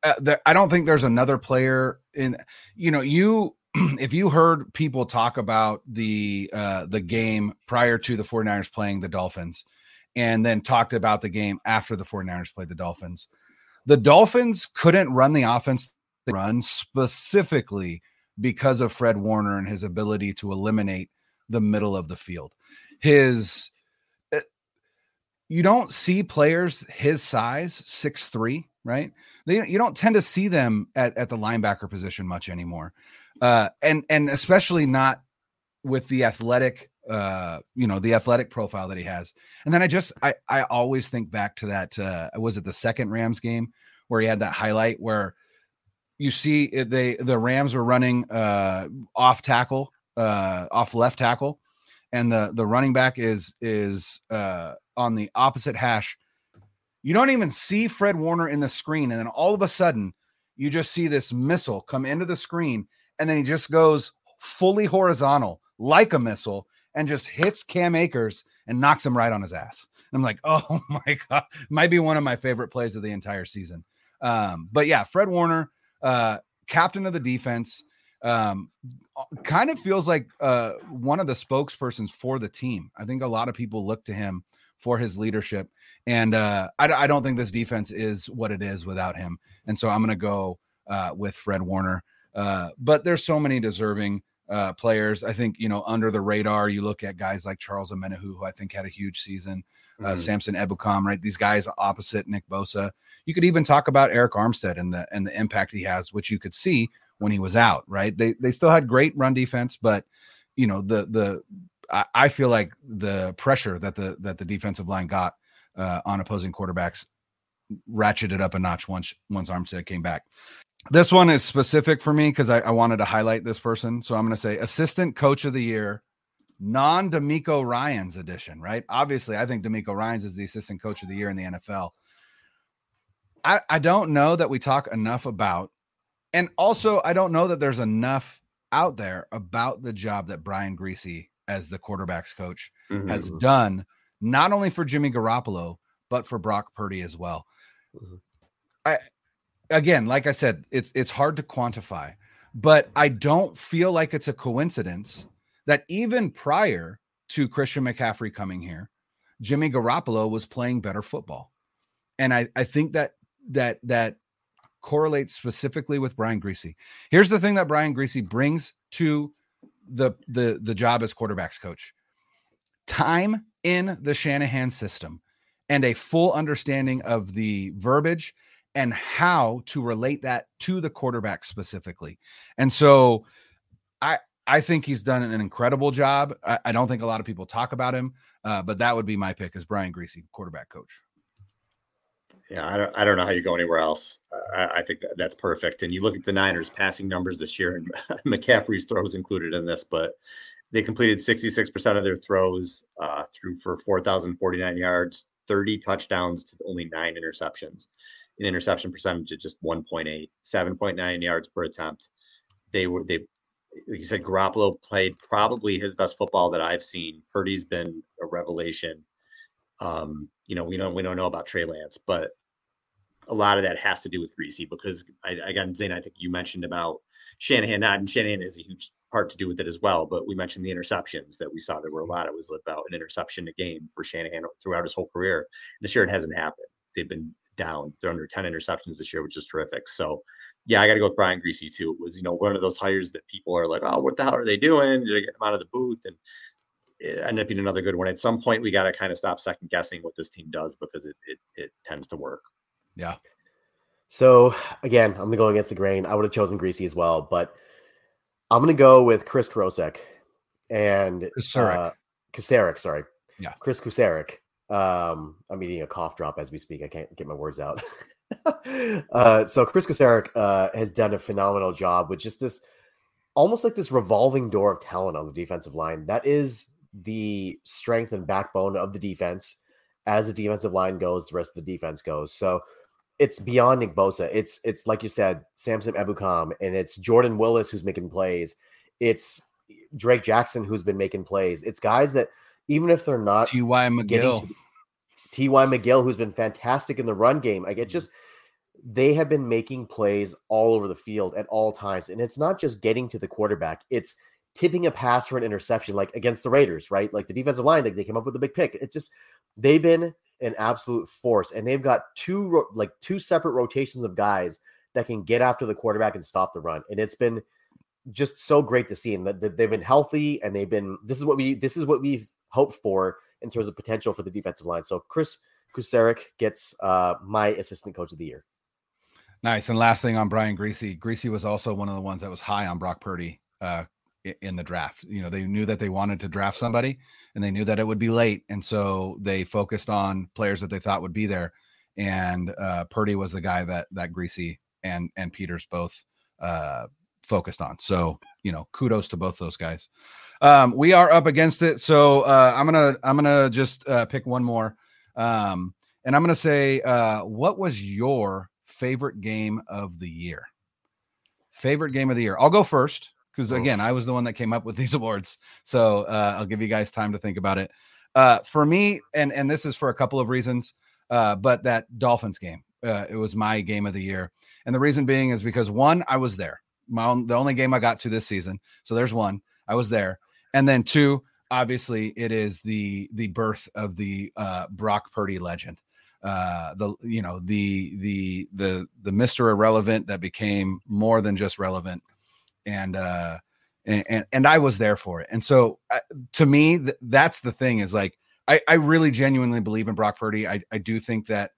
uh, the, I don't think there's another player in. You know, you if you heard people talk about the uh, the game prior to the 49ers playing the Dolphins and then talked about the game after the 49ers played the Dolphins, the Dolphins couldn't run the offense they run specifically because of Fred Warner and his ability to eliminate the middle of the field. His uh, you don't see players his size, six three, right? They, you don't tend to see them at, at the linebacker position much anymore uh, and and especially not with the athletic uh you know the athletic profile that he has and then i just i i always think back to that uh was it the second rams game where he had that highlight where you see they the rams were running uh off tackle uh off left tackle and the the running back is is uh on the opposite hash you don't even see fred warner in the screen and then all of a sudden you just see this missile come into the screen and then he just goes fully horizontal like a missile and just hits Cam Akers and knocks him right on his ass. And I'm like, oh my god, might be one of my favorite plays of the entire season. Um, but yeah, Fred Warner, uh, captain of the defense, um, kind of feels like uh, one of the spokespersons for the team. I think a lot of people look to him for his leadership. And uh, I, I, don't think this defense is what it is without him. And so I'm going to go uh, with Fred Warner. Uh, but there's so many deserving uh, players. I think, you know, under the radar, you look at guys like Charles Omenihu, who I think had a huge season, uh, mm-hmm. Samson Ebukam, right? These guys opposite Nick Bosa. You could even talk about Arik Armstead and the and the impact he has, which you could see when he was out, right? They they still had great run defense, but you know, the the I, I feel like the pressure that the that the defensive line got uh, on opposing quarterbacks ratcheted up a notch once once Armstead came back. This one is specific for me because I, I, wanted to highlight this person. So I'm going to say assistant coach of the year, non DeMeco Ryans edition, right? Obviously, I think DeMeco Ryans is the assistant coach of the year in the NFL. I, I don't know that we talk enough about, and also I don't know that there's enough out there about the job that Brian Griese as the quarterbacks coach mm-hmm. has done, not only for Jimmy Garoppolo, but for Brock Purdy as well. Mm-hmm. I again, like I said, it's it's hard to quantify, but I don't feel like it's a coincidence that even prior to Christian McCaffrey coming here, Jimmy Garoppolo was playing better football. And I, I think that that that correlates specifically with Brian Griese. Here's the thing that Brian Griese brings to the the the job as quarterbacks coach. Time in the Shanahan system and a full understanding of the verbiage and how to relate that to the quarterback specifically. And so I I think he's done an incredible job. I, I don't think a lot of people talk about him, uh, but that would be my pick as Brian Griese, quarterback coach. Yeah, I don't, I don't know how you go anywhere else. I, I think that, that's perfect. And you look at the Niners passing numbers this year, and McCaffrey's throws included in this, but they completed 66% of their throws, uh, through for 4,049 yards, 30 touchdowns to only nine interceptions. An interception percentage of just 1.8, 7.9 yards per attempt. They were, they, like you said, Garoppolo played probably his best football that I've seen. Purdy's been a revelation. Um, you know, we don't we don't know about Trey Lance, but a lot of that has to do with Griese because I, again, Zain, I think you mentioned about Shanahan not, and Shanahan is a huge part to do with it as well. But we mentioned the interceptions that we saw. There were a lot. It was about an interception a game for Shanahan throughout his whole career. This year, it hasn't happened. They've been down. They're under 10 interceptions this year, which is terrific. So, yeah, I got to go with Brian Griese too. It was, you know, one of those hires that people are like, oh, what the hell are they doing? Did they get him out of the booth? And it ended up being another good one. At some point, we got to kind of stop second guessing what this team does because it, it, it tends to work. Yeah. So again, I'm gonna go against the grain. I would have chosen Griese as well, but I'm gonna go with Chris Krosek and Kocurek. Uh, Kocurek, sorry. Yeah. Chris Kocurek. Um, I'm eating a cough drop as we speak. I can't get my words out. uh, so Chris Kocurek uh, has done a phenomenal job with just this almost like this revolving door of talent on the defensive line. That is the strength and backbone of the defense. As the defensive line goes, the rest of the defense goes. So it's beyond Nick Bosa. It's it's like you said, Samson Ebukam, and it's Jordan Willis who's making plays. It's Drake Jackson who's been making plays. It's guys that even if they're not T.Y. McGill, T.Y. McGill, who's been fantastic in the run game. I get mm-hmm. just they have been making plays all over the field at all times, and it's not just getting to the quarterback. It's tipping a pass for an interception, like against the Raiders, right? Like the defensive line, like they came up with a big pick. It's just they've been an absolute force, and they've got two like two separate rotations of guys that can get after the quarterback and stop the run, and it's been just so great to see. And that they've been healthy, and they've been. This is what we. This is what we've hoped for in terms of potential for the defensive line. So Chris Kocurek gets uh, my assistant coach of the year. Nice. And last thing on Brian Griese. Griese was also one of the ones that was high on Brock Purdy uh, in the draft. You know, they knew that they wanted to draft somebody and they knew that it would be late. And so they focused on players that they thought would be there. And uh, Purdy was the guy that that Griese and and Peters both uh, focused on. So, you know, kudos to both those guys. Um, we are up against it. So uh, I'm gonna I'm gonna just uh, pick one more. Um, and I'm gonna say, uh, what was your favorite game of the year? Favorite game of the year. I'll go first because again, I was the one that came up with these awards. So uh, I'll give you guys time to think about it. Uh, for me, and and this is for a couple of reasons, uh, but that Dolphins game, uh, it was my game of the year, and the reason being is because one, I was there, my own, the only game I got to this season, so there's one, I was there, and then two, obviously it is the the birth of the uh, Brock Purdy legend. Uh, the you know the the the the Mister Irrelevant that became more than just relevant, and uh, and, and, and I was there for it. And so uh, to me, th- that's the thing is like I I really genuinely believe in Brock Purdy. I I do think that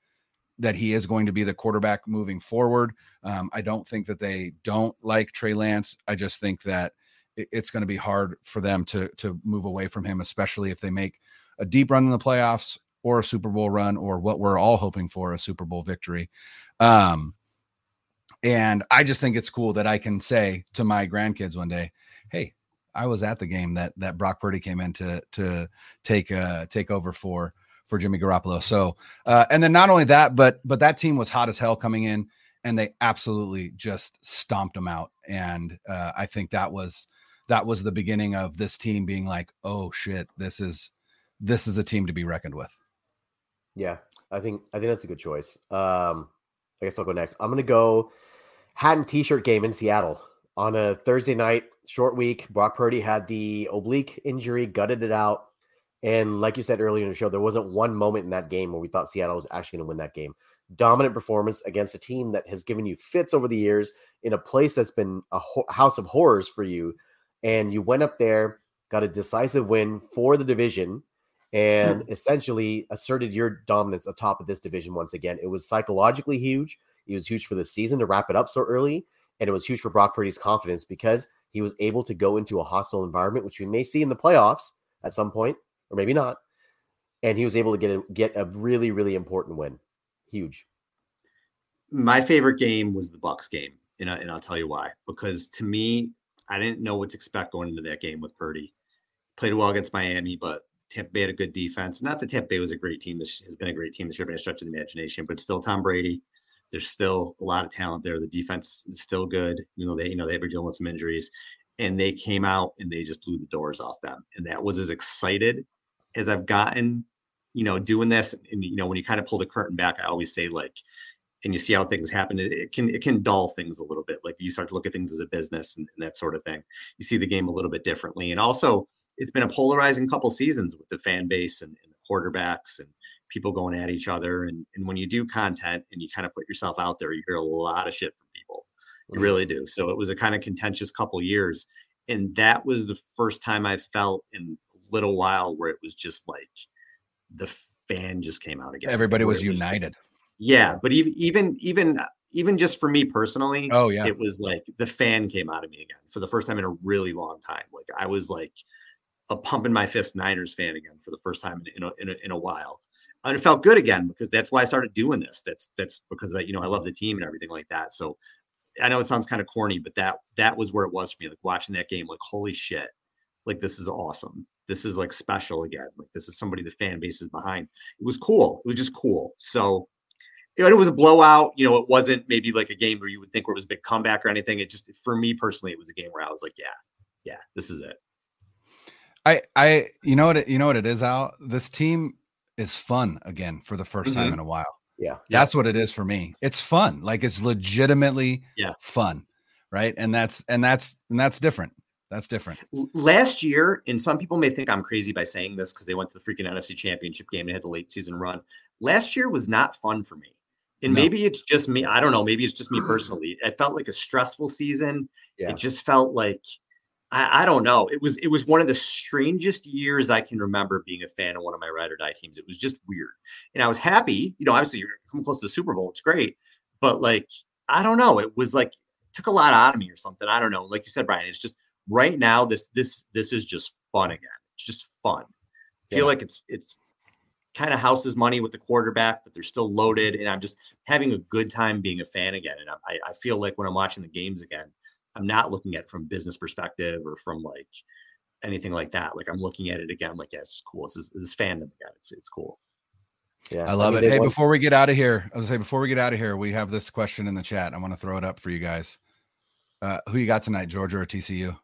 that he is going to be the quarterback moving forward. Um, I don't think that they don't like Trey Lance. I just think that it's going to be hard for them to to move away from him, especially if they make a deep run in the playoffs or a Super Bowl run or what we're all hoping for a Super Bowl victory. Um, and I just think it's cool that I can say to my grandkids one day, "Hey, I was at the game that that Brock Purdy came in to to take uh take over for for Jimmy Garoppolo." So, uh, and then not only that, but but that team was hot as hell coming in, and they absolutely just stomped them out. And uh, I think that was that was the beginning of this team being like, oh shit, this is this is a team to be reckoned with. Yeah, I think I think that's a good choice. Um, I guess I'll go next. I'm gonna go hat and t-shirt game in Seattle on a Thursday night, short week. Brock Purdy had the oblique injury, gutted it out. And like you said earlier in the show, there wasn't one moment in that game where we thought Seattle was actually going to win that game. Dominant performance against a team that has given you fits over the years in a place that's been a ho- house of horrors for you and you went up there, got a decisive win for the division, and mm-hmm. essentially asserted your dominance atop of this division once again. It was psychologically huge. It was huge for the season to wrap it up so early, and it was huge for Brock Purdy's confidence because he was able to go into a hostile environment, which we may see in the playoffs at some point, or maybe not. And he was able to get a, get a really, really important win. Huge. My favorite game was the Bucs game, and, I, and I'll tell you why. Because to me, I didn't know what to expect going into that game with Purdy. Played well against Miami, but Tampa Bay had a good defense. Not that Tampa Bay was a great team. This has been a great team. This should have been a stretch of the imagination, but still Tom Brady. There's still a lot of talent there. The defense is still good. You know, they you know they were dealing with some injuries, and they came out and they just blew the doors off them. And that was as excited as I've gotten. You know, doing this, and you know, when you kind of pull the curtain back, I always say like, and you see how things happen, it, can it can dull things a little bit. Like you start to look at things as a business and, and, that sort of thing. You see the game a little bit differently, and also it's been a polarizing couple seasons with the fan base and, and the quarterbacks and people going at each other. And and when you do content and you kind of put yourself out there, you hear a lot of shit from people. You mm-hmm. really do. So it was a kind of contentious couple years, and that was the first time I felt in a little while where it was just like the fan just came out again. Everybody was, was united. Yeah, but even even even even just for me personally, oh yeah, it was like the fan came out of me again for the first time in a really long time. Like I was like a pumping my fist Niners fan again for the first time in, in a, in a, in a while, and it felt good again because that's why I started doing this. That's that's because I, you know I love the team and everything like that. So I know it sounds kind of corny, but that that was where it was for me. Like watching that game, like holy shit, like this is awesome. This is like special again. Like this is somebody the fan base is behind. It was cool. It was just cool. So it was a blowout. You know, it wasn't maybe like a game where you would think where it was a big comeback or anything. It just, for me personally, it was a game where I was like, yeah, yeah, this is it. I, I, you know what, it, you know what it is, Al. This team is fun again for the 1st mm-hmm. time in a while. Yeah, that's yeah. what it is for me. It's fun. Like it's legitimately yeah fun, right? And that's and that's and that's different. That's different. Last year, and some people may think I'm crazy by saying this because they went to the freaking NFC Championship game and had the late season run. Last year was not fun for me. And no. maybe it's just me. I don't know. Maybe it's just me personally. It felt like a stressful season. Yeah. It just felt like I, I, don't know. It was it was one of the strangest years I can remember being a fan of one of my ride or die teams. It was just weird. And I was happy. You know, obviously you're coming close to the Super Bowl. It's great. But like, I don't know. It was like it took a lot out of me or something. I don't know. Like you said, Brian, it's just right now, this this this is just fun again. It's just fun. I feel yeah. like it's it's kind of houses money with the quarterback, but they're still loaded. And I'm just having a good time being a fan again. And I, I feel like when I'm watching the games again, I'm not looking at it from business perspective or from like anything like that. Like I'm looking at it again, like, yeah, it's cool. This is this fandom again. It's it's cool. Yeah, I love I mean, it. Hey, before we get out of here, I was gonna say before we get out of here, we have this question in the chat. I want to throw it up for you guys. Uh, who you got tonight, Georgia or TCU?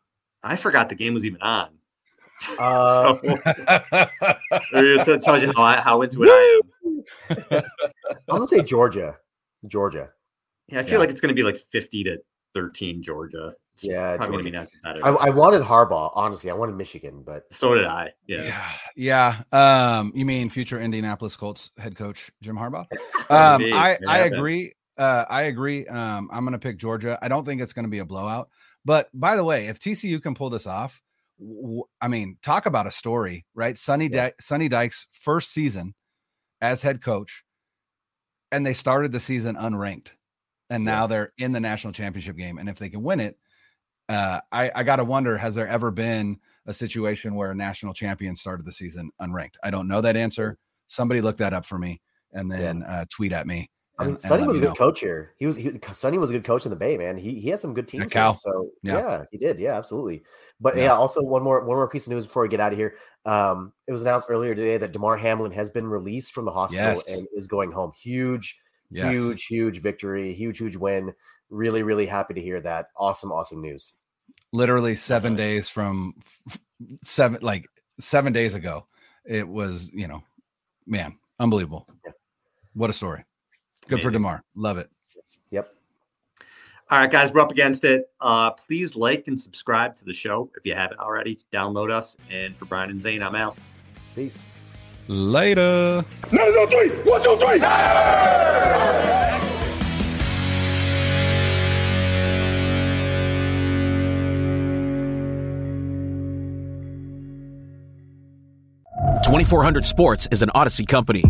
I forgot the game was even on. Uh, so, it tells you how, how into it I am. I'm gonna say Georgia. Georgia. Yeah, I feel yeah. like it's gonna be like 50 to 13 Georgia. it's Yeah, probably going to be not competitive. I, I wanted Harbaugh, honestly. I wanted Michigan, but so did I. Yeah. Yeah, yeah. Um, you mean future Indianapolis Colts head coach Jim Harbaugh? Um, I It I happened. agree. Uh, I agree. Um, I'm going to pick Georgia. I don't think it's going to be a blowout. But by the way, if TCU can pull this off, w- I mean, talk about a story, right? Sonny Di- Sonny Dykes' first season as head coach, and they started the season unranked, and now they're in the national championship game. And if they can win it, uh, I, I got to wonder: Has there ever been a situation where a national champion started the season unranked? I don't know that answer. Somebody look that up for me, and then uh, tweet at me. I mean, and- Sonny was a good know. coach here. He was he, Sonny was a good coach in the Bay, man. He he had some good teams. here, Cal. So Yeah. yeah. he did. Yeah, absolutely. But Yeah. yeah. also one more one more piece of news before we get out of here. Um, it was announced earlier today that Damar Hamlin has been released from the hospital Yes. and is going home. Huge, Yes. huge, huge victory. Huge, huge win. Really, really happy to hear that. Awesome, awesome news. literally seven days from seven like seven days ago it was you know man unbelievable Yeah. what a story good for Amazing. damar love it Yep. All right, guys, we're up against it. Uh, please like and subscribe to the show if you haven't already. Download us. And for Brian and Zain, I'm out. Peace. later Twenty four hundred Sports is an Audacy company.